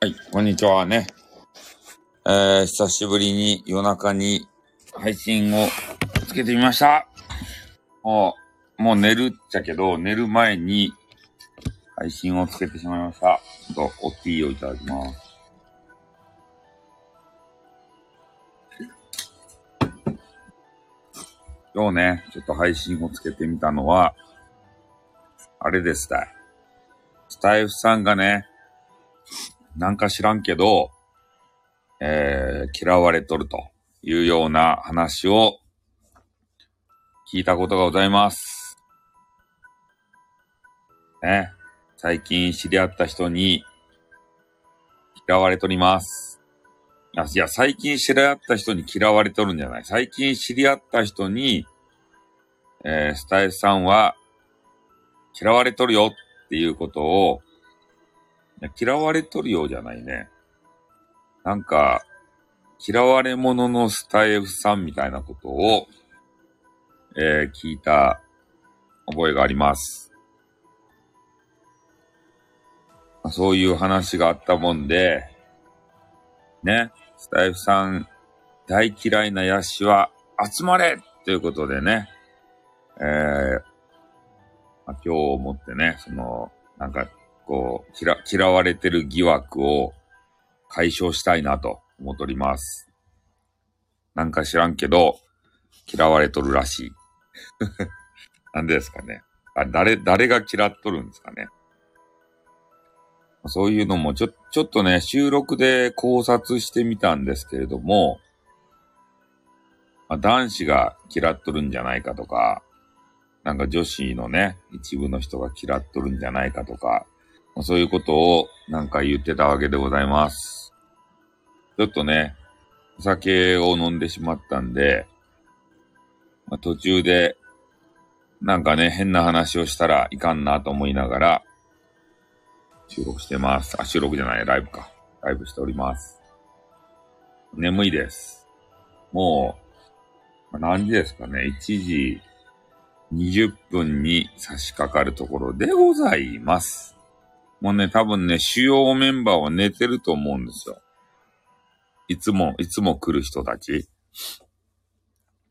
はい、こんにちはね。えー、久しぶりに夜中に配信をつけてみました。もう、もう寝るっちゃけど、寝る前に配信をつけてしまいました。ちょっとおティーをいただきます。今日ね、ちょっと配信をつけてみたのは、あれですた。スタイフさんがね、なんか知らんけど、えー、嫌われとるというような話を聞いたことがございます。ね。最近知り合った人に嫌われとります。いや、最近知り合った人に嫌われとるんじゃない。最近知り合った人に、えー、スタイフさんは嫌われとるよっていうことを嫌われとるようじゃないね。なんか、嫌われ者のスタイフさんみたいなことを、えー聞いた覚えがあります。そういう話があったもんで、ね、スタイフさん大嫌いなヤシは集まれということでね、えーまあ、今日をもってね、その、なんか、こう、嫌、われてる疑惑を解消したいなと思っております。なんか知らんけど、嫌われとるらしい。なんでですかね。あ、誰、誰が嫌っとるんですかね。そういうのもちょ、ちょっとね、収録で考察してみたんですけれども、まあ、男子が嫌っとるんじゃないかとか、なんか女子のね、一部の人が嫌っとるんじゃないかとか、まあそういうことをなんか言ってたわけでございます。ちょっとね、お酒を飲んでしまったんで、まあ、途中で、なんかね、変な話をしたらいかんなと思いながら、収録してます。あ、収録じゃない、ライブか。ライブしております。眠いです。もう、何時ですかね、1時20分に差し掛かるところでございます。もうね、多分ね、主要メンバーは寝てると思うんですよ。いつも、いつも来る人たち。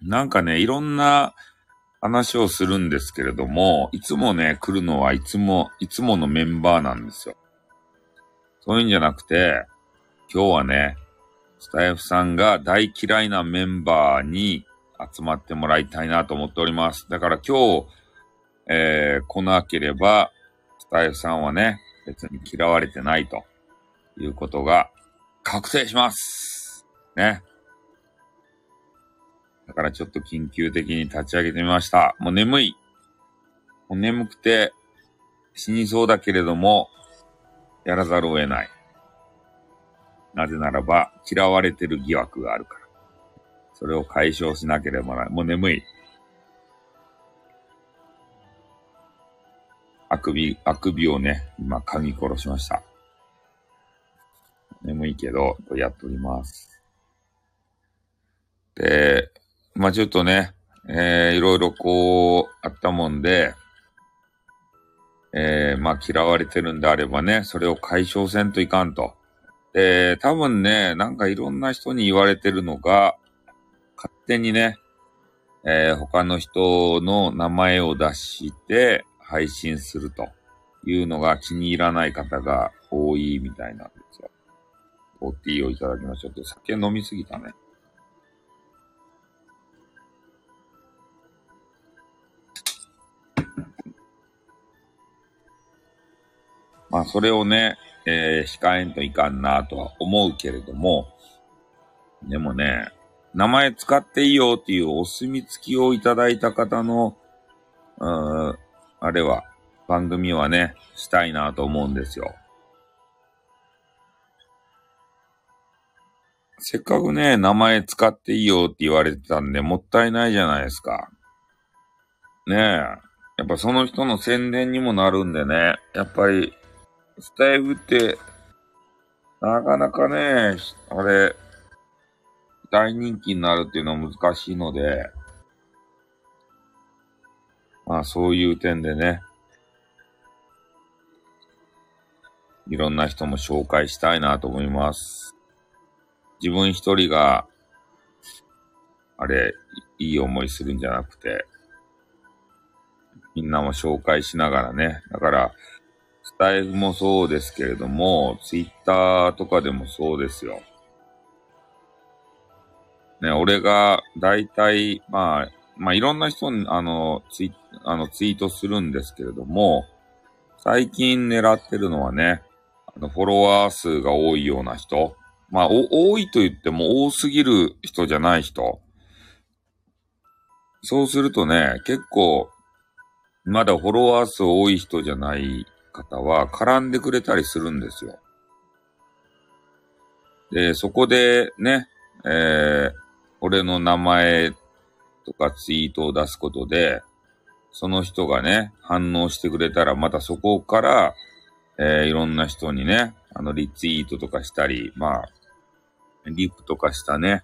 なんかね、いろんな話をするんですけれども、いつもね、来るのはいつも、いつものメンバーなんですよ。そういうんじゃなくて、今日はね、スタイフさんが大嫌いなメンバーに集まってもらいたいなと思っております。だから今日、えー、来なければ、スタイフさんはね、別に嫌われてないということが確定します。ね。だからちょっと緊急的に立ち上げてみました。もう眠い。もう眠くて死にそうだけれども、やらざるを得ない。なぜならば、嫌われてる疑惑があるから。それを解消しなければならない。もう眠い。あくび、あくびをね、今噛み殺しました。眠いけど、やっております。で、まあちょっとね、えー、いろいろこう、あったもんで、えー、まあ嫌われてるんであればね、それを解消せんといかんと。で、多分ね、なんかいろんな人に言われてるのが、勝手にね、えー他の人の名前を出して配信するというのが気に入らない方が多いみたいなんですよ。おティーをいただきましょう。っと酒飲みすぎたね。まあ、それをね、えー控えんといかんなとは思うけれども、でもね、名前使っていいよっていうお墨付きをいただいた方の、うん、あれは、番組はね、したいなと思うんですよ。せっかくね、名前使っていいよって言われてたんで、もったいないじゃないですか。ねえ。やっぱその人の宣伝にもなるんでね、やっぱり、スタイフって、なかなかね、あれ、大人気になるっていうのは難しいので、まあそういう点でね、いろんな人も紹介したいなと思います。自分一人が、あれ、いい思いするんじゃなくて、みんなも紹介しながらね。だから、スタイフもそうですけれども、ツイッターとかでもそうですよ。ね、俺が大体、まあ、まあいろんな人に、あの、ツイあのツイートするんですけれども、最近狙ってるのはね、あの、フォロワー数が多いような人。まあ、多いと言っても多すぎる人じゃない人。そうするとね、結構、まだフォロワー数多い人じゃない方は絡んでくれたりするんですよ。で、そこでね、えー、俺の名前とかツイートを出すことで、その人がね、反応してくれたら、またそこから、えー、いろんな人にね、あの、リツイートとかしたり、まあ、リプとかしたね、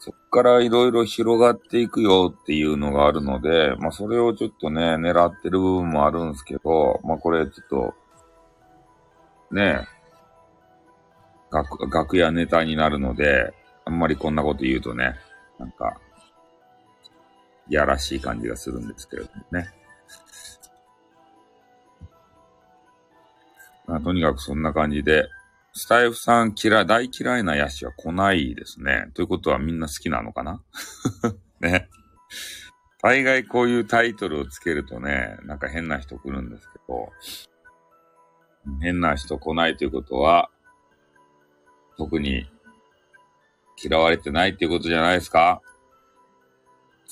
そっからいろいろ広がっていくよっていうのがあるので、まあそれをちょっとね、狙ってる部分もあるんですけど、まあこれちょっと、ね、楽、楽屋ネタになるので、あんまりこんなこと言うとね、なんか、いやらしい感じがするんですけれどもね。まあ、とにかくそんな感じで、スタイフさん嫌い、大嫌いなヤシは来ないですね。ということはみんな好きなのかな？ね。大概こういうタイトルをつけるとね、なんか変な人来るんですけど、変な人来ないということは、特に嫌われてないっていうことじゃないですか？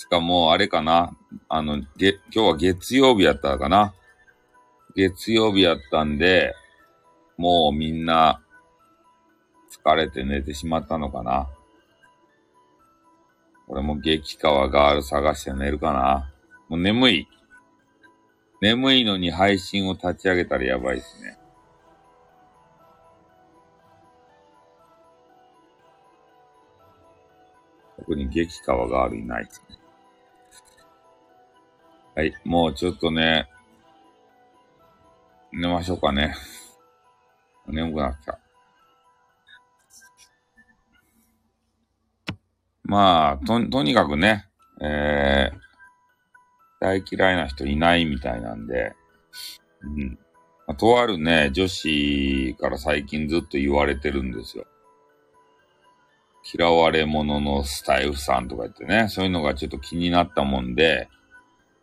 しかも、あれかなあの、げ、今日は月曜日やったかな月曜日やったんで、もうみんな、疲れて寝てしまったのかな俺も激川ガール探して寝るかなもう眠い。眠いのに配信を立ち上げたらやばいですね。特に激川ガールいないですね。はい、もうちょっとね、寝ましょうかね。眠くなった。まあ、と、とにかくね、えー、大嫌いな人いないみたいなんで、うん。まあ、とあるね、女子から最近ずっと言われてるんですよ。嫌われ者のスタイフさんとか言ってね、そういうのがちょっと気になったもんで、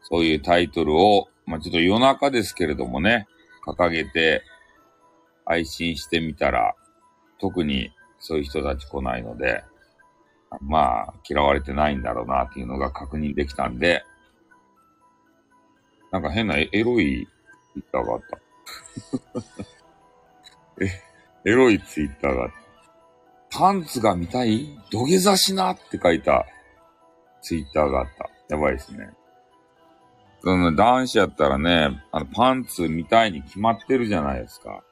そういうタイトルを、まあ、ちょっと夜中ですけれどもね、掲げて配信してみたら、特にそういう人たち来ないので、まあ、嫌われてないんだろうなっていうのが確認できたんで、なんか変なエロいツイッターがあった。え、エロいツイッターがあった。パンツが見たい？土下座しなって書いたツイッターがあった。やばいですね。その男子やったらね、あの、パンツ見たいに決まってるじゃないですか。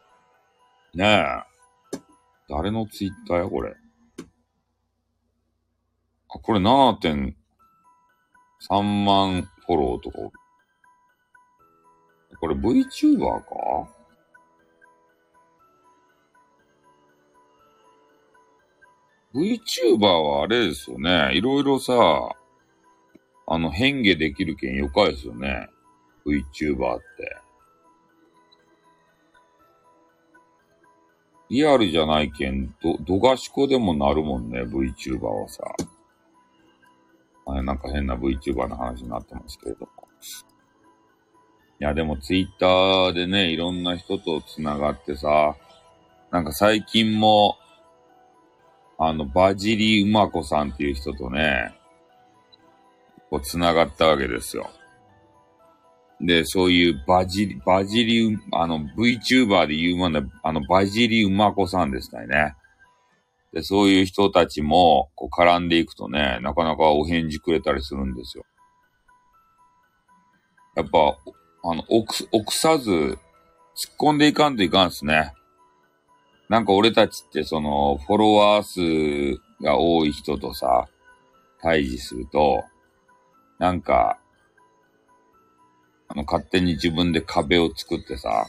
ねえ。誰のツイッターや、これ。あ、これ7.3万フォローとか。これ VTuber か ?VTuber はあれですよね。いろいろさ、あの、変化できるけんよかいですよね。VTuber って。リアルじゃないけん、ど、どがしこでもなるもんね、VTuber はさ。あれ、なんか変な VTuber の話になってますけれども。いや、でも Twitter でね、いろんな人と繋がってさ、なんか最近も、あの、バジリウマコさんっていう人とね、こう、繋がったわけですよ。で、そういうバジリ、バジリあの、VTuber で言うもんで、あの、バジリウマコさんでしたね。で、そういう人たちも、こう、絡んでいくとね、なかなかお返事くれたりするんですよ。やっぱ、あの、臆、臆さず、突っ込んでいかんといかんすね。なんか俺たちってその、フォロワー数が多い人とさ、対峙すると、なんか、あの、勝手に自分で壁を作ってさ、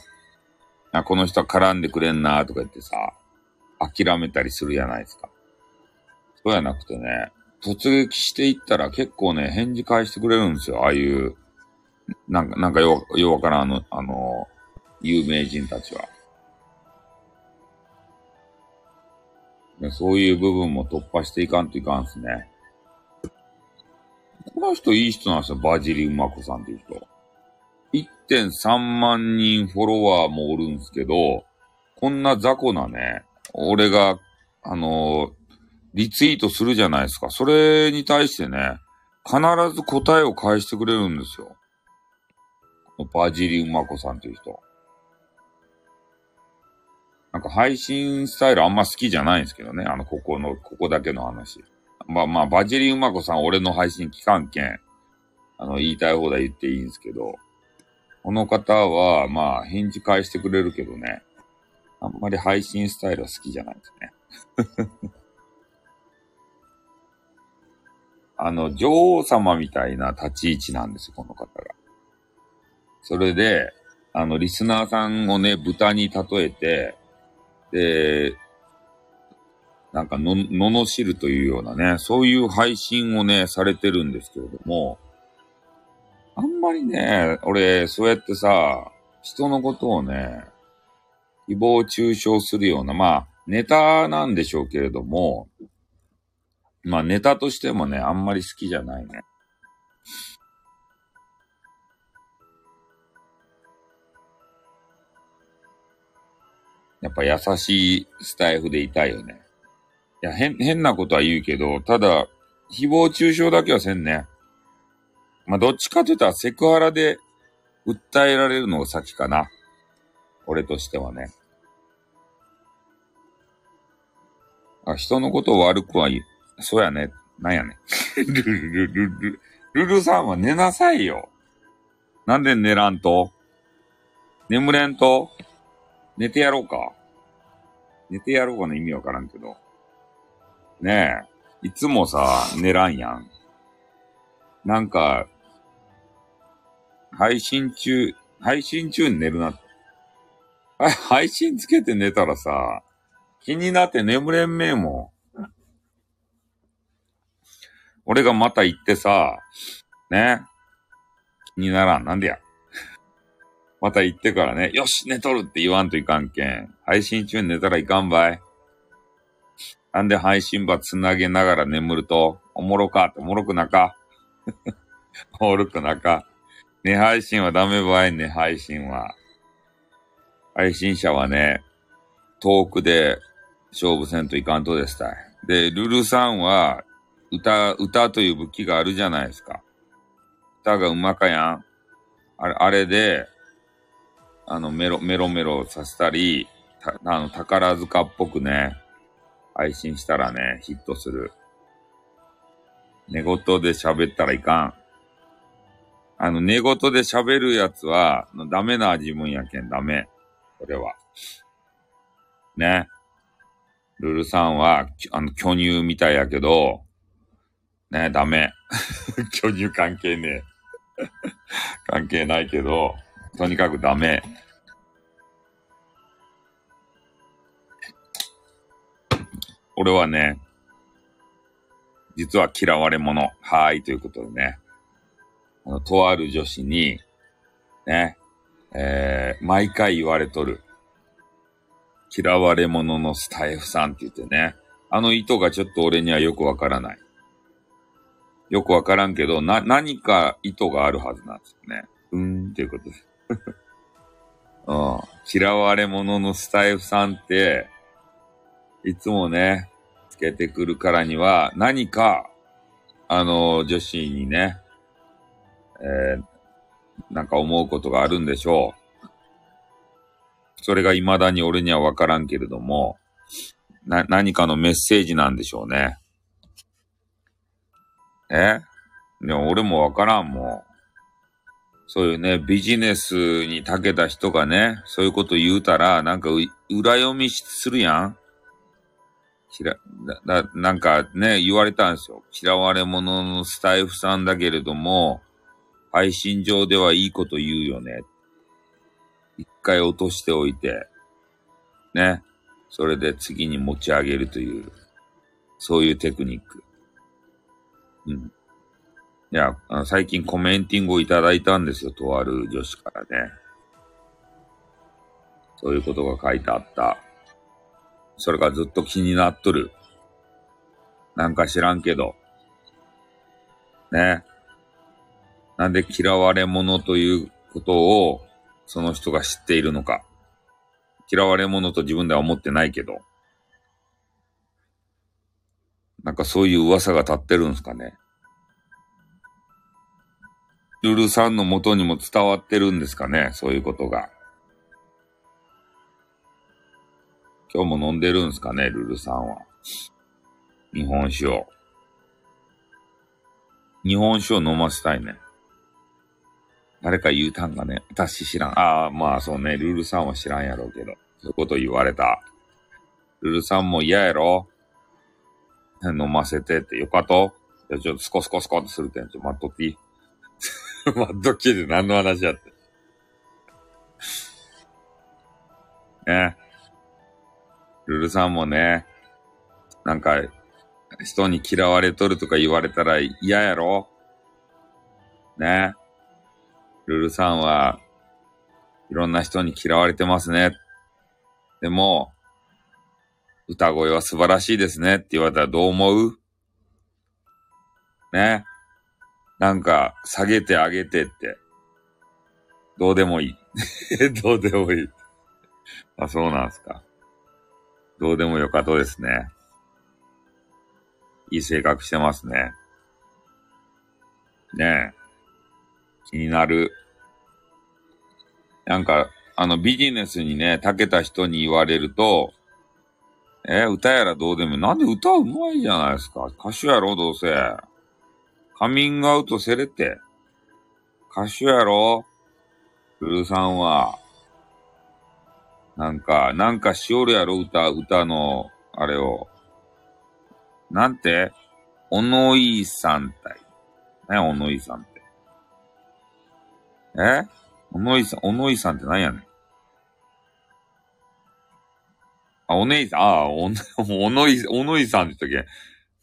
あ、この人は絡んでくれんなとか言ってさ、諦めたりするじゃないですか。そうやなくてね、突撃していったら結構ね、返事返してくれるんですよ。ああいう、なんか、なんかよ、ようわからんあの、あの、有名人たちは。そういう部分も突破していかんといかんすね。この人いい人なんですよ。バジリウマコさんっていう人。1.3万人フォロワーもおるんすけど、こんな雑魚なね、俺が、あのー、リツイートするじゃないですか。それに対してね、必ず答えを返してくれるんですよ。バジリウマコさんっていう人。なんか配信スタイルあんま好きじゃないんですけどね。あの、ここの、ここだけの話。まあまあ、バジリウマコさん俺の配信期間券、あの、言いたい放題言っていいんですけど、この方は、まあ、返事返してくれるけどね、あんまり配信スタイルは好きじゃないですね。あの、女王様みたいな立ち位置なんですよ、この方が。それで、あの、リスナーさんをね、豚に例えて、で、なんかの、罵るというようなね、そういう配信をね、されてるんですけれども、あんまりね、俺、そうやってさ、人のことをね、誹謗中傷するような、まあ、ネタなんでしょうけれども、まあ、ネタとしてもね、あんまり好きじゃないね。やっぱ優しいスタイフでいたいよね。いや、変、変なことは言うけど、ただ、誹謗中傷だけはせんね。まあ、どっちかというとセクハラで訴えられるのが先かな。俺としてはね。あ、人のことを悪くは言う。そうやね。なんやね。ルルルルル。ルルさんは寝なさいよ。なんで寝らんと？眠れんと？寝てやろうか寝てやろうかの意味わからんけど。ねえ。いつもさ、寝らんやん。なんか、配信中、配信中に寝るな。配信つけて寝たらさ、気になって眠れんめえもん。俺がまた行ってさ、ね。気にならん。なんでや。また行ってからね、よし、寝とるって言わんといかんけん。配信中に寝たらいかんばい。なんで配信場つなげながら眠ると、おもろかっておもろくなか？おもろくなか？寝配信はダメばいね、配信は。配信者はね、遠くで勝負せんといかんとですたい。で、ルルさんは、歌、歌という武器があるじゃないですか。歌がうまかやん。あれ、あれで、あの、メロ、メロメロさせたり、たあの、宝塚っぽくね、配信したらね、ヒットする。寝言で喋ったらいかん。あの、寝言で喋るやつは、ダメな自分やけんダメ。これは。ね。ルルさんは、あの、巨乳みたいやけど、ね、ダメ。巨乳関係ねえ。関係ないけど、とにかくダメ。俺はね、実は嫌われ者。はーい、ということでね。あの、とある女子に、ね、えー、毎回言われとる。嫌われ者のスタイフさんって言ってね。あの意図がちょっと俺にはよくわからない。よくわからんけど、な、何か意図があるはずなんですよね。うん、っていうことです。うん。嫌われ者のスタイフさんって、いつもね、つけてくるからには、何か、あの、女子にね、えー、なんか思うことがあるんでしょう。それが未だに俺にはわからんけれども、な、何かのメッセージなんでしょうね。え？でも俺もわからんもん。そういうね、ビジネスに長けた人がね、そういうこと言うたら、なんか裏読みするやん。ひら、だ、だなんかね、言われたんですよ。嫌われ者のスタイフさんだけれども、配信上ではいいこと言うよね。言っ回落としておいて、ね。それで次に持ち上げるという、そういうテクニック。うん。いや、あの最近コメンティングをいただいたんですよ。とある女子からね。そういうことが書いてあった。それがずっと気になっとる。なんか知らんけど。ね。なんで嫌われ者ということをその人が知っているのか。嫌われ者と自分では思ってないけど。なんかそういう噂が立ってるんですかね。ルルさんの元にも伝わってるんですかね、そういうことが。今日も飲んでるんすかね、ルルさんは。日本酒を。日本酒を飲ませたいね。誰か言うたんがね、私知らん。ああ、まあそうね、ルルさんは知らんやろうけど。そういうこと言われた。ルルさんも嫌やろ飲ませてってよかとじゃちょっとスコスコスコってするってん。ちょ、待っとっていい待っときで何の話やって。ね。ルルさんもね、なんか、人に嫌われとるとか言われたら嫌やろ？ね。ルルさんは、いろんな人に嫌われてますね。でも、歌声は素晴らしいですねって言われたらどう思う？ね。なんか、下げてあげてって。どうでもいい。どうでもいい。あ、そうなんすか。どうでもよかとですね。いい性格してますね。ねえ。気になる。なんか、あのビジネスにね、長けた人に言われると、えー、歌やらどうでも、なんで歌うまいじゃないですか。歌手やろ、どうせ。カミングアウトせれて。歌手やろルルさんは。なんか、なんかしおるやろ、歌、歌の、あれを。なんて？おのいさんたい。ね、おのいさんって？え？おのいさん、おのいさんって何やねん？あ、お姉さん、ああ、お、おのい、おのいさんって言ったっけ？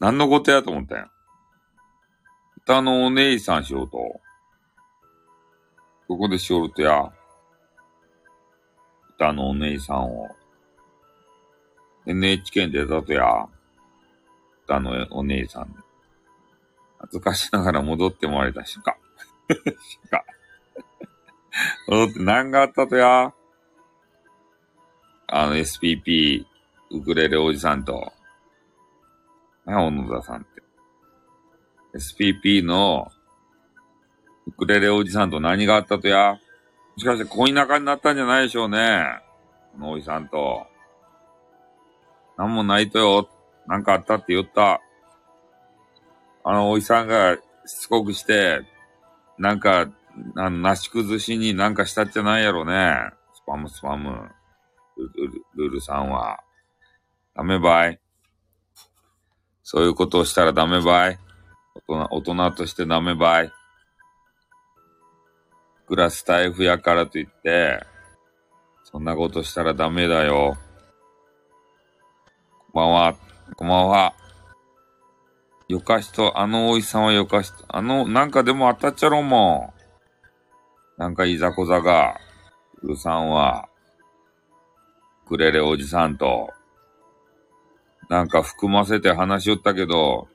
何のことやと思ったんや？歌のお姉さんしようと。ここでしおるとや。歌のお姉さんを。NHK に出たとや。歌のお姉さん。恥ずかしながら戻ってもらえたしか。しか。戻って何があったとや？あの SPP、ウクレレおじさんと、ね、小野田さんって。SPP のウクレレおじさんと何があったとや？しかして恋仲になったんじゃないでしょうね。このおじさんと。なんもないとよ。なんかあったって言った。あのおじさんがしつこくして、なんか、な、なし崩しになんかしたっじゃないやろね。スパムスパム。ルルさんは。ダメばい。そういうことをしたらダメばい。大人、大人としてダメばい。クラスタイフやからといって、そんなことしたらダメだよ。こんばんは。こんばんは。よかしと、あのおいさんはよかしと、あの、なんかでも当たっちゃろうもん。なんかいざこざが、うるさんは、くれれおじさんと、なんか含ませて話しよったけど、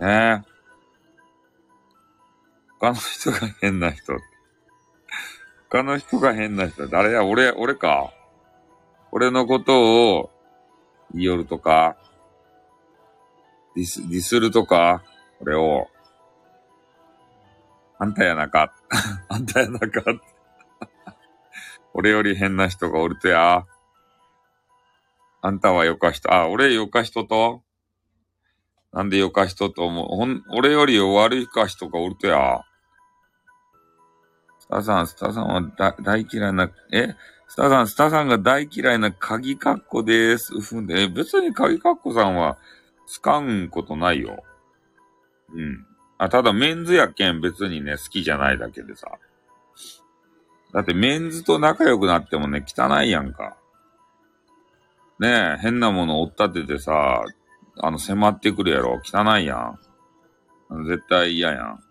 ねえ。他の人が変な人って。他の人が変な人。誰や？俺、俺か。俺のことを言いよるとか、ディス、ディスるとか、俺を、あんたやなか。あんたやなか。俺より変な人がおるとや。あんたはよか人、あ、俺よか人と？なんでよか人と思う？ほん、俺より悪いか人がおるとや。スターさん、スターさんは大嫌いな、え？スターさん、スターさんが大嫌いな鍵カッコです。ふんで、え、別に鍵カッコさんは使うことないよ。うん。あ、ただメンズやけん別にね、好きじゃないだけでさ。だってメンズと仲良くなってもね、汚いやんか。ねえ、変なもの追っ立ててさ、あの、迫ってくるやろ。汚いやん。絶対嫌やん。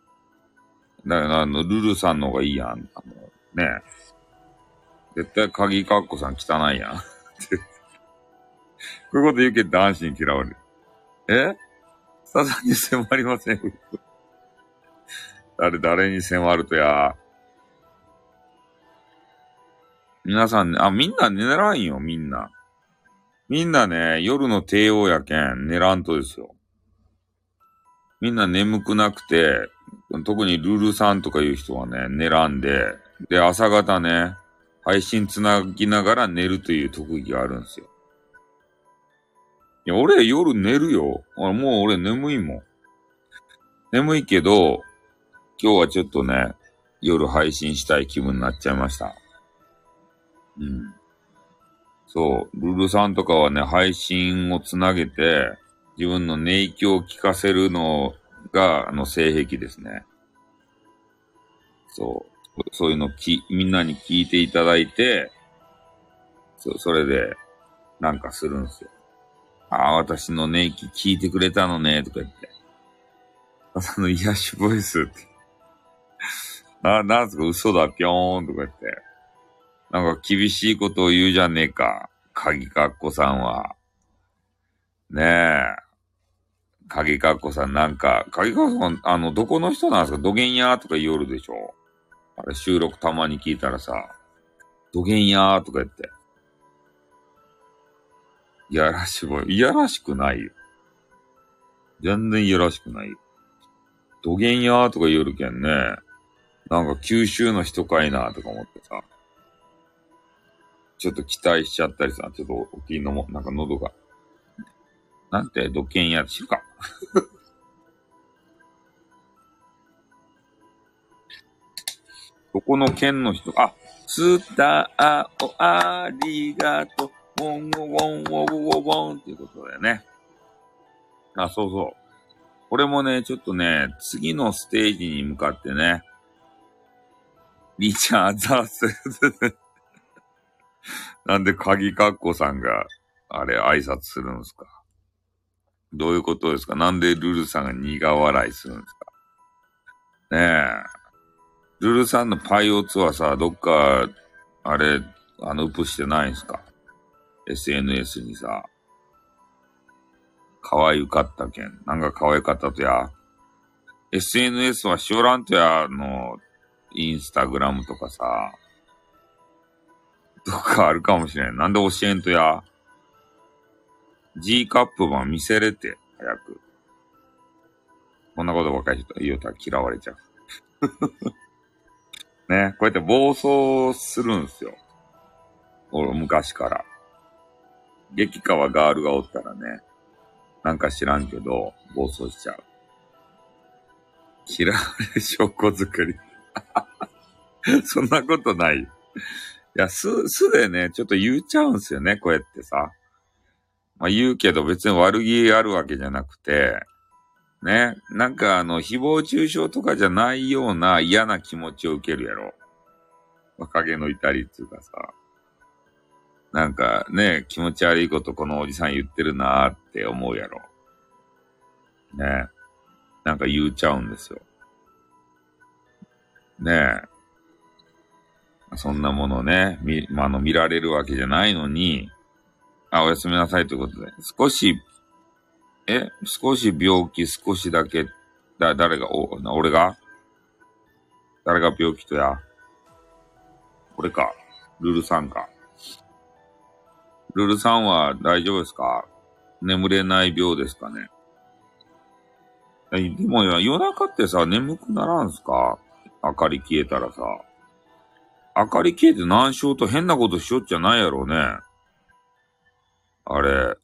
だから、あの、ルルさんの方がいいやん。あの、ね。絶対鍵かっこさん汚いやん。こういうこと言うけど男子に嫌われる。え？さだに迫りません。誰、誰に迫るとや。皆さん、あ、みんな寝らんよ、みんな。みんなね、夜の帝王やけん、寝らんとですよ。みんな眠くなくて、特にルルさんとかいう人はね、寝らんで、で、朝方ね、配信つなぎながら寝るという特技があるんですよ。いや、俺夜寝るよ。もう俺眠いもん。眠いけど、今日はちょっとね、夜配信したい気分になっちゃいました。うん。そう、ルルさんとかはね、配信をつなげて、自分の寝息を聞かせるのをが、あの、性癖ですね。そう。そういうのき、みんなに聞いていただいて、そ、それで、なんかするんですよ。ああ、私の寝息聞いてくれたのね、とか言って。あの、癒しボイスって。あ、なんすか、嘘だ、ぴょーん、とか言って。なんか厳しいことを言うじゃねえか。鍵かっこさんは。ねえ。鍵かっこさんなんか、鍵かっこさん、あの、どこの人なんですか？どげんやーとか言おるでしょあれ収録たまに聞いたらさ、どげんやーとか言って。いやらしい、いやらしくないよ。全然いやらしくないよ。どげんやーとか言うるけんね。なんか九州の人かいなとか思ってさ。ちょっと期待しちゃったりさ、ちょっと大きいのも、なんか喉が。なんて、土建や知るか。ここの県の人、あ、スターをありがとう、ウォンウォンウォンウォンウォンっていうことだよね。あ、そうそう。これもね、ちょっとね、次のステージに向かってね、リチャーザース なんで鍵かっこさんが、あれ、挨拶するんですか？どういうことですか？なんでルルさんが苦笑いするんですか？ねえ。ルルさんのパイオツはさ、どっか、あれ、あの、ウプしてないんすか ?SNS にさ。可愛かったけん。なんか可愛かったとや。SNS はしおらんとや、の、インスタグラムとかさ。とかあるかもしれん。なんで教えんとや？G カップ版見せれて、早く。こんなことばっかり言うたら嫌われちゃう。ね、こうやって暴走するんすよ。俺、昔から。激川ガールがおったらね、なんか知らんけど、暴走しちゃう。嫌われ証拠作り。そんなことない。いや、す、すでね、ちょっと言っちゃうんすよね、こうやってさ。まあ言うけど別に悪気あるわけじゃなくて、ね、なんかあの、誹謗中傷とかじゃないような嫌な気持ちを受けるやろ。若気の至りっていうかさ。なんかね、気持ち悪いことこのおじさん言ってるなーって思うやろ。ね。なんか言うちゃうんですよ。ねえ。そんなものね、見、まあ、の、見られるわけじゃないのに、あ、おやすみなさいということで、少し、え？少し病気、少しだけ、だ、誰が、お、俺が？誰が病気とや？俺か。ルルさんか。ルルさんは大丈夫ですか？眠れない病ですかね？えでも夜中ってさ、眠くならんすか？明かり消えたらさ。明かり消えて難症と変なことしよっちゃないやろうね。あれ、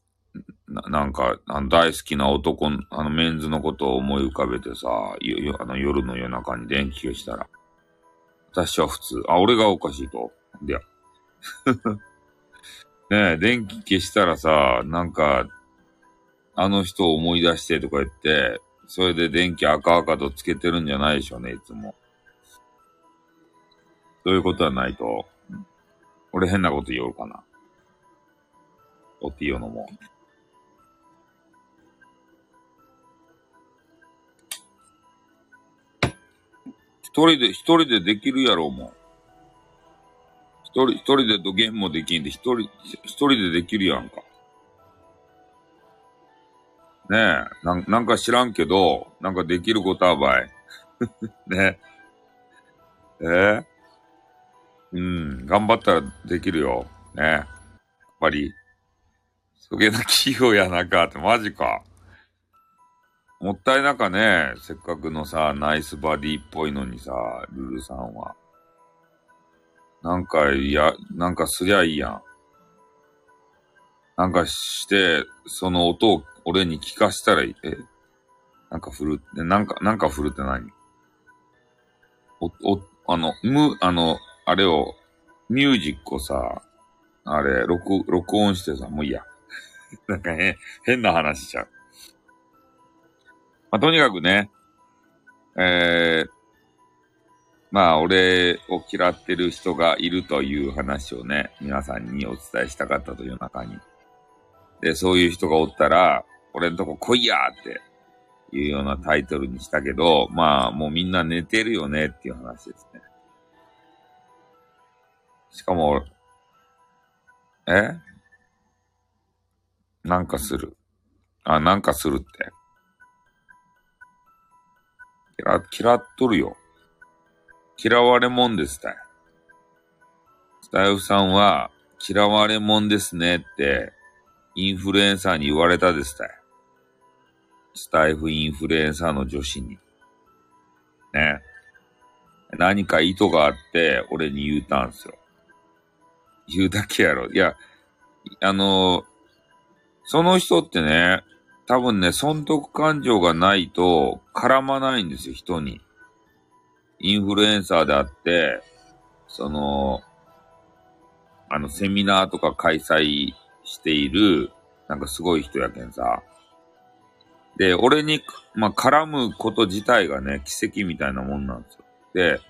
ななんか、あの大好きな男あのメンズのことを思い浮かべてさ、あの夜の夜中に電気消したら。私は普通。あ、俺がおかしいと。でや。ねえ、電気消したらさ、なんか、あの人を思い出してとか言って、それで電気赤々とつけてるんじゃないでしょうね、いつも。そういうことはないと、俺変なこと言おうかな。おティオのも。一人で、一人でできるやろもん。一人、一人でドゲームもできんで、一人、一人でできるやんか。ねえ、なんなんか知らんけど、なんかできることはばい。ねえ。え？うん、頑張ったらできるよ。ねやっぱり、そげな器用やなかって、マジか。もったいなかね、せっかくのさ、ナイスバディっぽいのにさ、ルルさんは。なんか、いや、なんかすりゃいいやん。なんかして、その音を俺に聞かしたらいい。え？なんか振るって、なんか、なんか振るって何？お、お、あの、む、あの、あれを、ミュージックをさ、あれ、録、録音してさ、もういいや。なんか変、変な話しちゃう。まあ、とにかくね、えー、まあ、俺を嫌ってる人がいるという話をね、皆さんにお伝えしたかったという中に。で、そういう人がおったら、俺んとこ来いやっていうようなタイトルにしたけど、まあ、もうみんな寝てるよねっていう話ですね。しかも、え？なんかする。あ、なんかするって。嫌、嫌っとるよ。嫌われもんですたい。スタイフさんは、嫌われもんですねって、インフルエンサーに言われたですたい。スタイフインフルエンサーの女子に。ね。何か意図があって、俺に言うたんすよ。言うだけやろ。いや、あの、その人ってね、多分ね、損得感情がないと絡まないんですよ、人に。インフルエンサーであって、その、あの、セミナーとか開催している、なんかすごい人やけんさ。で、俺に、まあ、絡むこと自体がね、奇跡みたいなもんなんですよ。で、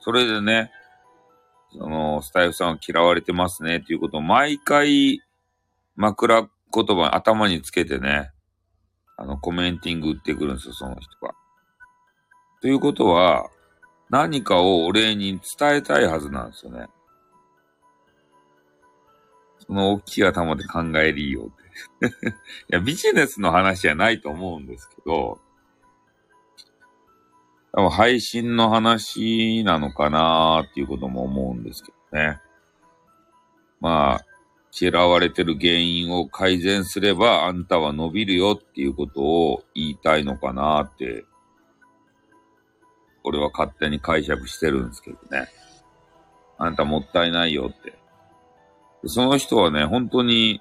それでね、その、スタイフさんは嫌われてますねっていうことを毎回、枕言葉頭につけてね、あの、コメンティング打ってくるんですよ、その人が。ということは、何かをお礼に伝えたいはずなんですよね。その大きい頭で考えりよって。いや、ビジネスの話じゃないと思うんですけど、多分配信の話なのかなーっていうことも思うんですけどね。まあ、嫌われてる原因を改善すればあんたは伸びるよっていうことを言いたいのかなって、俺は勝手に解釈してるんですけどね。あんたもったいないよって。その人はね、本当に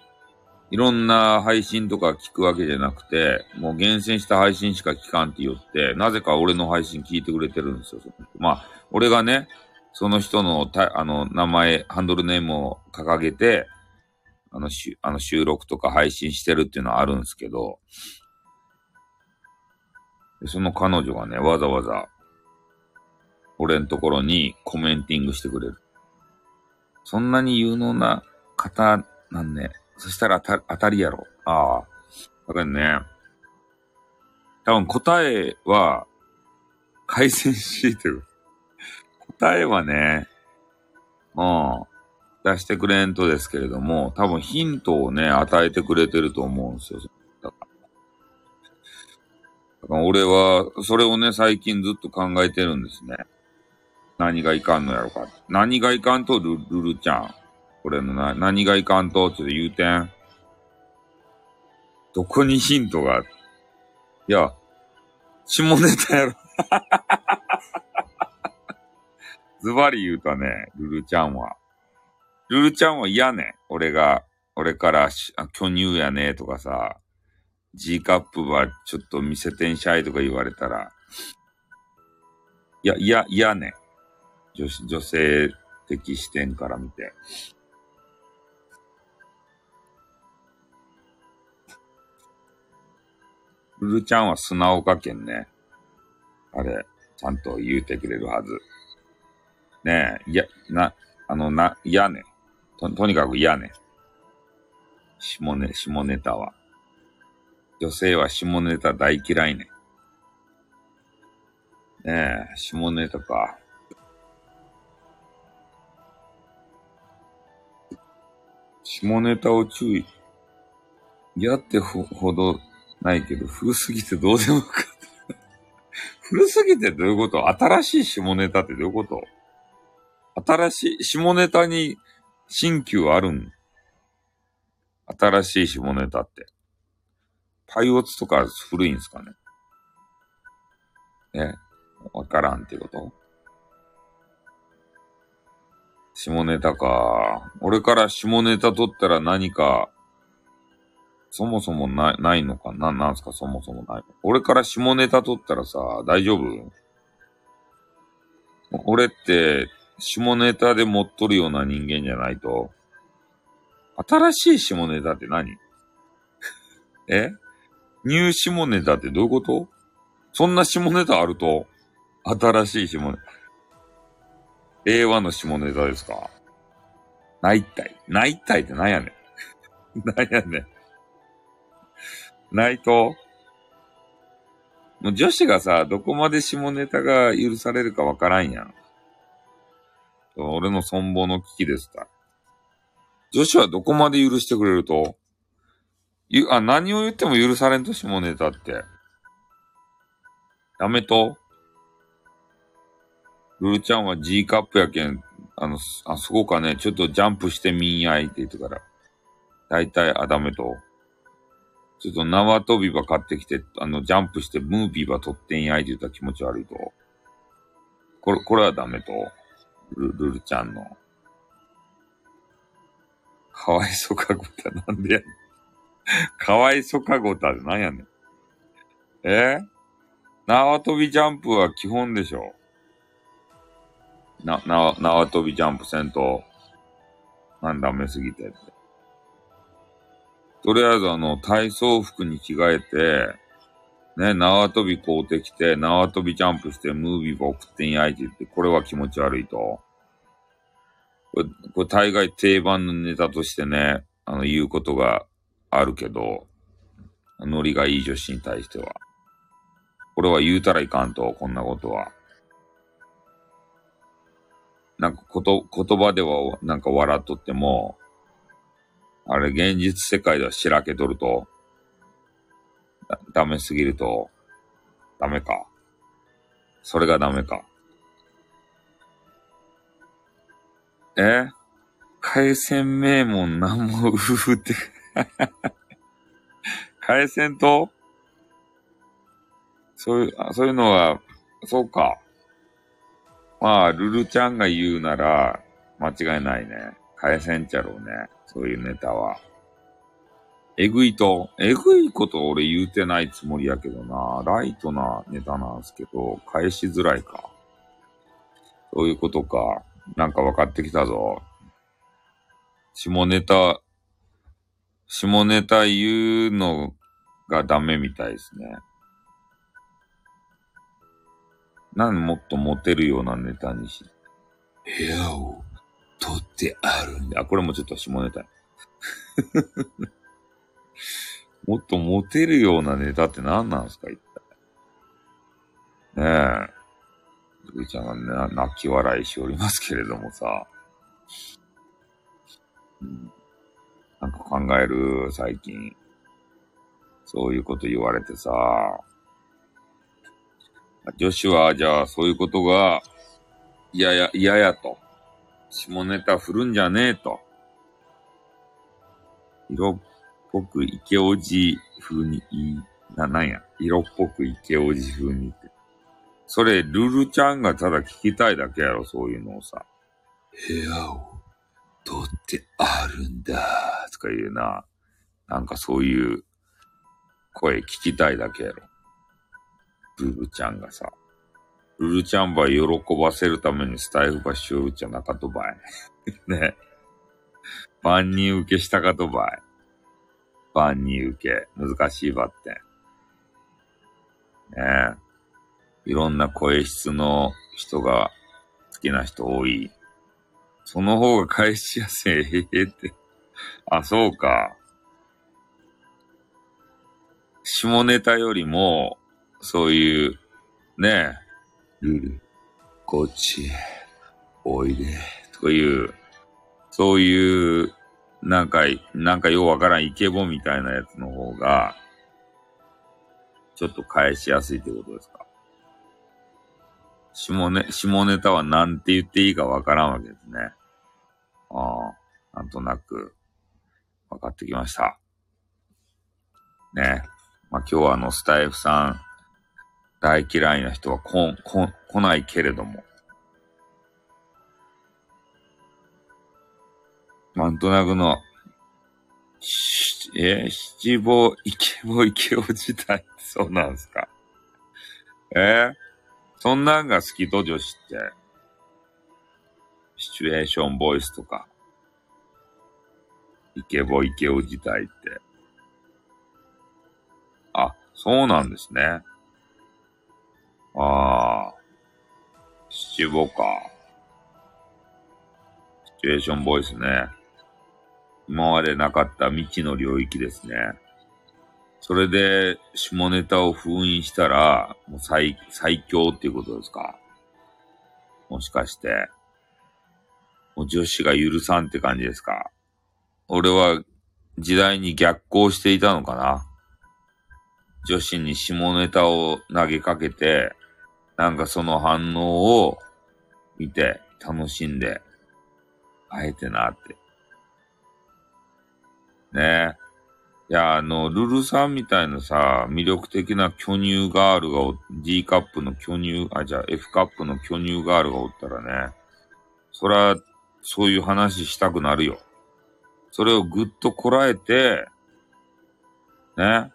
いろんな配信とか聞くわけじゃなくて、もう厳選した配信しか聞かんって言って、なぜか俺の配信聞いてくれてるんですよ。まあ、俺がね、その人のた、あの、名前、ハンドルネームを掲げて、あの、しあの収録とか配信してるっていうのはあるんですけど、その彼女がね、わざわざ、俺のところにコメンティングしてくれる。そんなに有能な方なんね。そしたら当た当たりやろ。ああ。だからね、多分答えは改善しいてる。答えはね、うん。出してくれんとですけれども、多分ヒントをね、与えてくれてると思うんですよ。だから俺は、それをね、最近ずっと考えてるんですね。何がいかんのやろか。何がいかんとルルルちゃん。俺のな、何がいかんとって言うてん。どこにヒントがいや、下ネタやろ。ズバリ言うとね、ルルちゃんは。ルルちゃんは嫌ね。俺が、俺からあ巨乳やねとかさ、G カップはちょっと見せてんしゃいとか言われたら、いや、いや、嫌ね。女女性的視点から見て。ルルちゃんは砂岡県ね。あれ、ちゃんと言うてくれるはず。ねえ、いや、な、あの、な、嫌ね。と、とにかく嫌ね。下ネ、下ネタは。女性は下ネタ大嫌いね。ねえ、下ネタか。下ネタを注意。嫌ってほほどないけど、古すぎてどうでもか。古すぎてどういうこと？新しい下ネタってどういうこと？新しい、下ネタに新旧あるん新しい下ネタって。パイオツとか古いんすかねね。わからんってこと下ネタか。俺から下ネタ取ったら何か、そもそもない、ないのか？ななんすか？そもそもない。俺から下ネタ取ったらさ、大丈夫？俺って、下ネタで持っとるような人間じゃないと、新しい下ネタって何？え？ニュー下ネタってどういうこと？そんな下ネタあると、新しい下ネタ。令和の下ネタですか？ないたい。ないたいって何やねん。何やねん。ないと？もう女子がさ、どこまで下ネタが許されるかわからんやん。俺の存亡の危機ですか。女子はどこまで許してくれると？ゆ、あ、何を言っても許されんと下ネタって。ダメとルルちゃんは G カップやけん、あの、あ、そこかね、ちょっとジャンプしてみんやいって言ってから。大体、あ、ダメと。ちょっと縄跳び場買ってきて、あの、ジャンプしてムービー場取ってんやいって言ったら気持ち悪いと。これ、これはダメと。ルルルちゃんの。かわいそかごたなんでやねん。かわいそかごたってなんやねん。え？縄跳びジャンプは基本でしょ。な、な、縄跳びジャンプせんと、なんダメすぎてって。とりあえずあの、体操服に着替えて、ね、縄跳び買うてきて、縄跳びジャンプしてムービーば送ってんやいって言って、これは気持ち悪いと。これ、これ大概定番のネタとしてね、あの、言うことがあるけど、ノリがいい女子に対しては。これは言うたらいかんと、こんなことは。なんかこと、言葉ではなんか笑っとっても、あれ現実世界ではしらけとると、ダメすぎると、ダメか。それがダメか。え？海鮮名門なんもうふって。海鮮と？そういう、そういうのは、そうか。まあ、ルルちゃんが言うなら、間違いないね。海鮮ちゃろうね。そういうネタは。えぐいと、えぐいこと俺言うてないつもりやけどな。ライトなネタなんすけど、返しづらいか。そういうことか。なんか分かってきたぞ。下ネタ、下ネタ言うのがダメみたいですね。なんもっとモテるようなネタにし、部屋を取ってあるんだ。あ、これもちょっと下ネタ。もっとモテるようなネタって何なんすか一体。ねえ。ゆいちゃんがね、泣き笑いしておりますけれどもさ。うん、なんか考える、最近。そういうこと言われてさ。女子は、じゃあ、そういうことが、嫌やや、嫌やと。下ネタ振るんじゃねえと。色っぽくイケオジ風にいい、な、なんや。色っぽくイケオジ風にって。それ、ルルちゃんがただ聞きたいだけやろ、そういうのをさ。部屋を取ってあるんだ、とか言うな。なんかそういう声聞きたいだけやろ。ルルちゃんがさ。ルルちゃんば喜ばせるためにスタイフばしようちゃなかとばい。ね。万人受けしたかとばい。万人受け。難しいばって。ねえ。いろんな声質の人がきな人多い。その方が返しやすい。ええって。あ、そうか。下ネタよりも、そういう、ねえ、ルル、こっちへ、おいで、という、そういう、なんか、なんかようわからんイケボみたいなやつの方が、ちょっと返しやすいってことですか？下ネ、下ネタは何て言っていいかわからんわけですね。ああ、なんとなく、分かってきました。ね。まあ、今日はあの、スタイフさん、大嫌いな人はこ、こ、来ないけれども。なんとなくの、し、え七五、イケボ、イケオ自体、そうなんすか？え？ー、そんなんが好きと女子って？シチュエーションボイスとか。イケボイケオ自体って。あ、そうなんですね。ああ。七五か。シチュエーションボイスね。今までなかった未知の領域ですね。それで、下ネタを封印したら、もう最、最強っていうことですか？もしかして。もう女子が許さんって感じですか？俺は時代に逆行していたのかな？女子に下ネタを投げかけて、なんかその反応を見て楽しんで、あえてなって。ねえ。いや、あの、ルルさんみたいなさ、魅力的な巨乳ガールが D カップの巨乳、あ、じゃあ F カップの巨乳ガールがおったらね、そら、そういう話したくなるよ。それをぐっとこらえて、ね、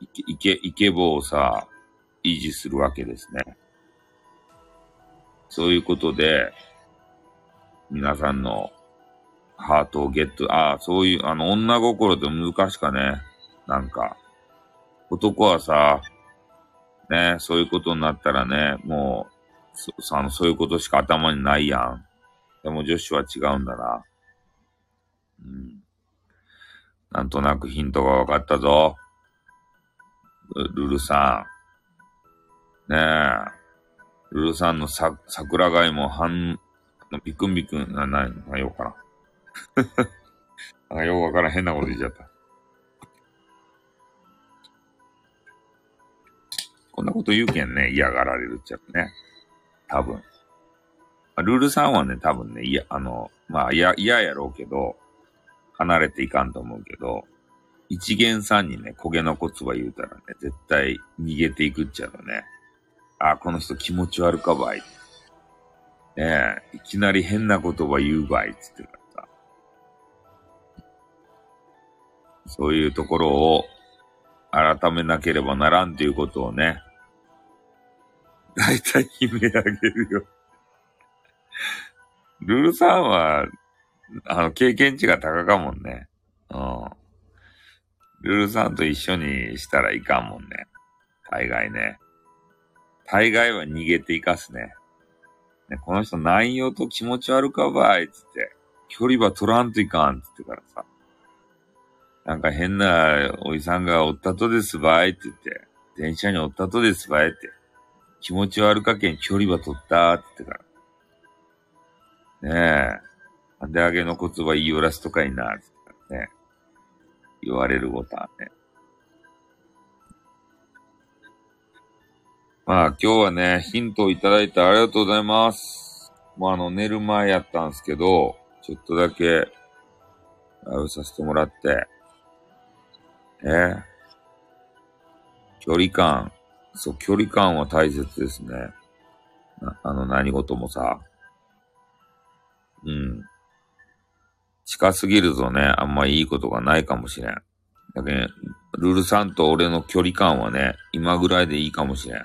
イケ、イケ、イケボをさ、維持するわけですね。そういうことで、皆さんのハートをゲット、ああ、そういう、あの、女心って難しかね。なんか、男はさ、ね、そういうことになったらね、もう、そ、あの、そういうことしか頭にないやん。でも女子は違うんだな。うん。なんとなくヒントが分かったぞ。ルルさん。ねえ。ルルさんのさ、桜貝も半、ビクンビクン、な、な、な、よかな。なんかよくわからん変なこと言っちゃった。こんなこと言うけんね、嫌がられるっちゃね。多分。ルールさんはね、多分ね、いや、あの、まあ、嫌、嫌やろうけど、離れていかんと思うけど、一元さんにね、焦げの言葉言うたらね、絶対逃げていくっちゃうのね。あ、この人気持ち悪かばい。ねえ、いきなり変な言葉言うばい、つってそういうところを改めなければならんということをね、大体決め上げるよルールさんは、あの、経験値が高かもんね。うん。ルールさんと一緒にしたらいかんもんね。大概ね。大概は逃げていかすね。ねこの人内容と気持ち悪かばい、つって。距離は取らんといかん、つってからさ。なんか変なおじさんがおったとですばいって言って、電車におったとですばいって、気持ち悪かけん距離は取ったって言ってから。ねえ。なんであげの言葉言いよらすとかいな、って言ね。言われることはね。まあ今日はね、ヒントをいただいてありがとうございます。もうあの寝る前やったんですけど、ちょっとだけ、ライブさせてもらって、え距離感。そう、距離感は大切ですね。あの、何事もさ。うん。近すぎるとね、あんまいいことがないかもしれん。だけど、ね、ルルさんと俺の距離感はね、今ぐらいでいいかもしれん。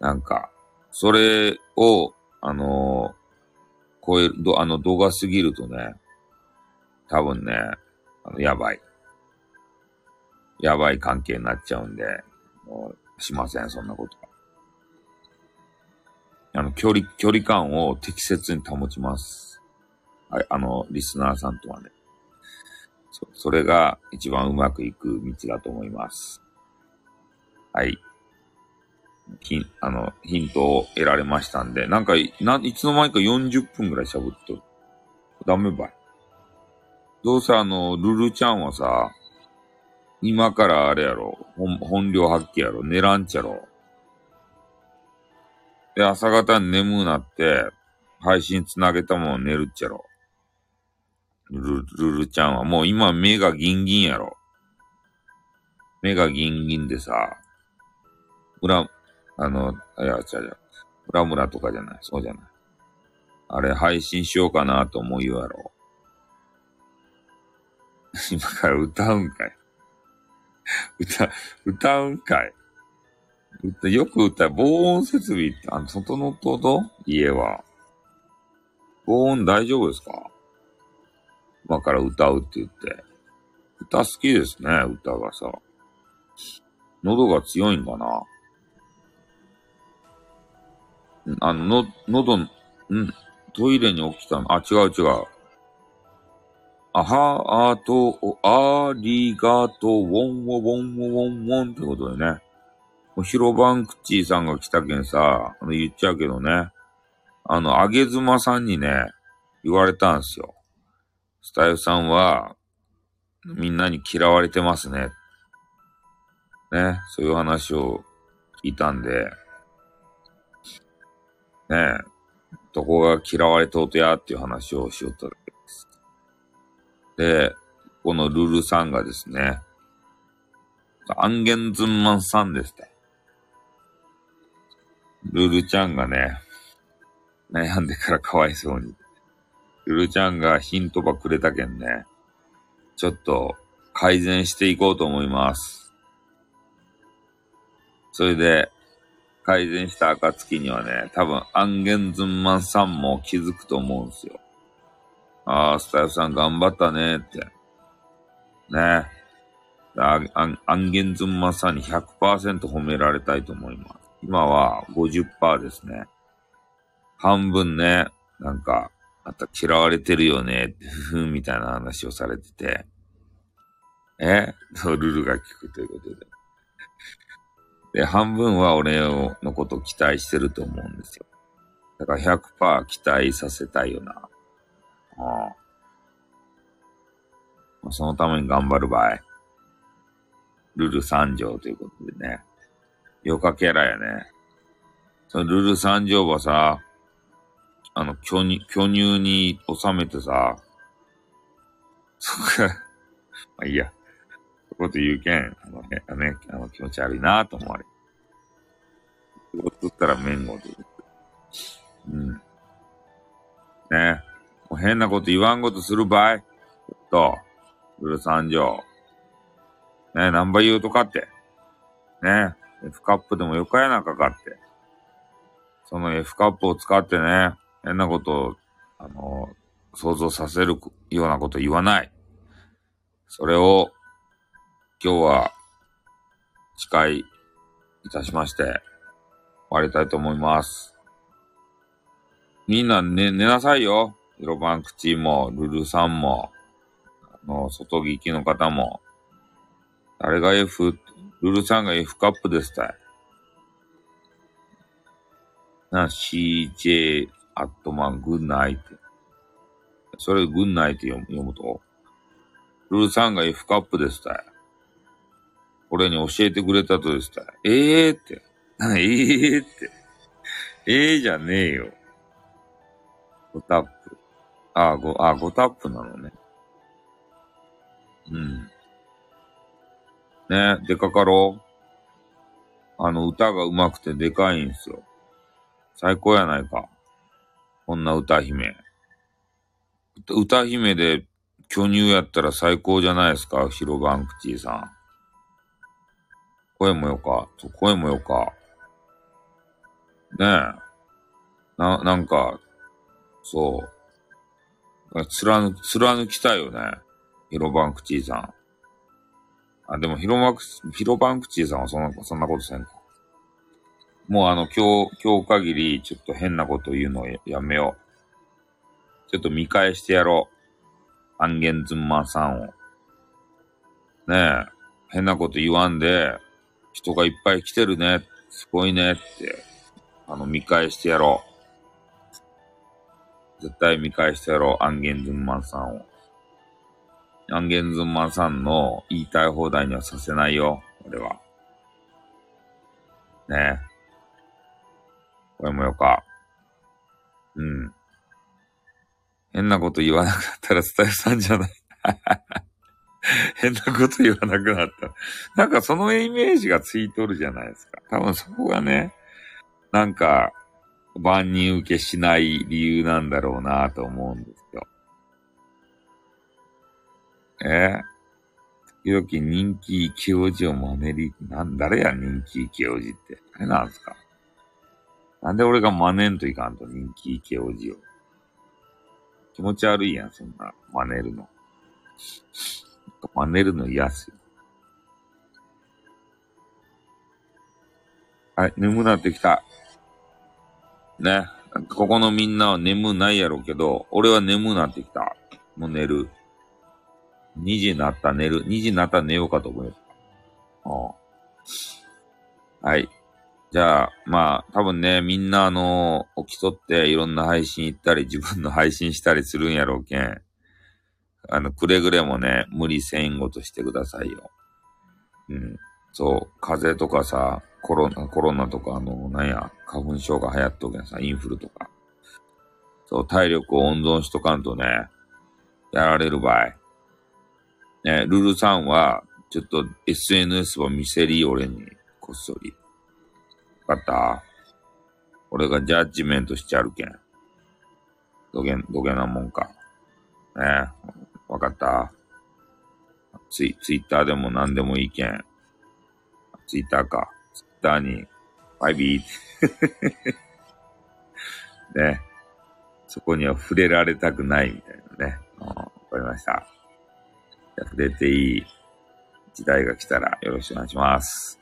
なんか、それを、あのー、超える、あの、度が過ぎるとね、多分ね、あの、やばい。やばい関係になっちゃうんで、もうしません、そんなことは。あの、距離、距離感を適切に保ちます。はい、あの、リスナーさんとはね。そ、それが一番うまくいく道だと思います。はい。ヒン、あの、ヒントを得られましたんで、なんか、な、いつの間にか40分ぐらい喋っとる。ダメばい。どうせあの、ルルちゃんはさ、今からあれやろ、本、本領発揮やろ、寝らんちゃろ。で、朝方に眠うなって、配信つなげたもん寝るっちゃろ。ルル、ルちゃんはもう今目がギンギンやろ。目がギンギンでさ、裏、あの、いや、ちゃうちゃう。裏村とかじゃない。そうじゃない。あれ配信しようかなと思うやろ。今から歌うんかい。歌、歌うんかい。歌、よく歌う。防音設備って、あの、整っとうと家は。防音大丈夫ですか？今から歌うって言って。歌好きですね、歌がさ。喉が強いんかな。あの、の、喉、んトイレに起きたの。あ、違う違う。あは、あと、ありがとう、ウォンウォウォンウォンウォンってことでね。もうヒロバンクチーさんが来たけんさ、あの言っちゃうけどね。あの、あげずまさんにね、言われたんすよ。スタイフさんは、みんなに嫌われてますね。ね、そういう話を聞いたんで、ねどこが嫌われとうとやっていう話をしよったで。このルルさんがですね、アンゲンズンマンさんですって。ルルちゃんがね、悩んでからかわいそうに。ルルちゃんがヒントばくれたけんね、ちょっと改善していこうと思います。それで、改善した暁にはね、多分、アンゲンズンマンさんも気づくと思うんですよ。ああ、スタイフさん頑張ったねって。ねアンアンアンゲンズンマンさんに100%褒められたいと思います。今は50%ですね。半分ね、なんか、あんた嫌われてるよねって、ふふんみたいな話をされてて。え？そう、ルルが聞くということで。で、半分は俺のことを期待してると思うんですよ。だから100%期待させたいよな。ああ。まあそのために頑張る場合。ルル三条ということでね。よかキャラやね。そのルル三条はさ、あの、巨乳、巨乳に収めてさ、そっか、まあいいや。そこと言うけん、あのね、あのね、あの気持ち悪いなと思われる。映ったら面後で。うん。ねもう変なこと言わんことする場合、ちょっと、ルル三条。ねナンバー言うとかって。ねえ F カップでもよかやなかかって。その F カップを使ってね、変なことを、あの、想像させるようなこと言わない。それを、今日は、誓いいたしまして、終わりたいと思います。みんな寝、寝なさいよ。ヒロバンクチーも、ルルさんも、あの、外聞きの方も。誰が F、ルルさんが F カップですたい。な、CJ アットマングッナイって。それグッナイって読む読むと、ルルさんが F カップですたい。俺に教えてくれたとですたい。え えー、って。ええ、って。ええー、じゃねえよ。5タップ。あ、5、あ、5タップなのね。うん。ね、でかかろう。あの、歌が上手くてでかいんすよ。最高やないか。こんな歌姫。歌姫で巨乳やったら最高じゃないですか、ヒロバンクチーさん。声もよか。そう声もよか。ねえ。な、なんか、そう。貫、貫きたいよね。ヒロバンクチーさん。あ、でもヒロマク、ヒロバンクチーさんはそんな、そんなことせんか。もうあの、今日、今日限り、ちょっと変なこと言うのややめよう。ちょっと見返してやろう。アンゲンズンマンさんを。ねえ、変なこと言わんで、人がいっぱい来てるね、すごいねって、あの、見返してやろう。絶対見返してやろう、アンゲンズンマンさんを。アンゲンズンマンさんの言いたい放題にはさせないよ、俺は。ねえ。これもよか。うん。変なこと言わなくなったらスタイルさんじゃない。変なこと言わなくなった。なんかそのイメージがついとるじゃないですか。多分そこがね、なんか、万人受けしない理由なんだろうなと思うんですよ。え？時々人気イケオジを真似り、なん、誰や人気イケオジって。あれなんすか？なんで俺が真似んといかんと人気イケオジを？気持ち悪いやん、そんな、真似るの。真似るの嫌っすよ。はい、眠くなってきた。ね。ここのみんなは眠ないやろうけど、俺は眠なってきた。もう寝る。2時になった寝る。2時になった寝ようかと思います。はい。じゃあ、まあ、多分ね、みんなあの、起きとっていろんな配信行ったり、自分の配信したりするんやろうけん。あの、くれぐれもね、無理せんごとしてくださいよ。うん。そう、風邪とかさ、コロナ、コロナとか、あの、なんや、花粉症が流行っとけんさ、インフルとか。そう、体力を温存しとかんとね、やられる場合。ね、ルルさんは、ちょっと SNS は見せり、俺に、こっそり。わかった？俺がジャッジメントしちゃるけん。どげん、どげなもんか。ねわかった？ツイ、ツイッターでも何でもいいけん。ツイッターか。ツイッターに、バイビー ね。そこには触れられたくないみたいなね。わかりました。触れていい時代が来たらよろしくお願いします。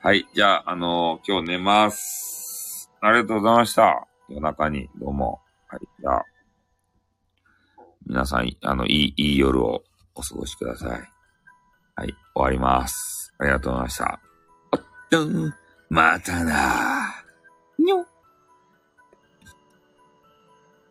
はい。じゃあ、あのー、今日寝ます。ありがとうございました。夜中に、どうも。はい。じゃあ、皆さん、あの、いい、いい夜をお過ごしください。はい。終わります。ありがとうございました。どん、またな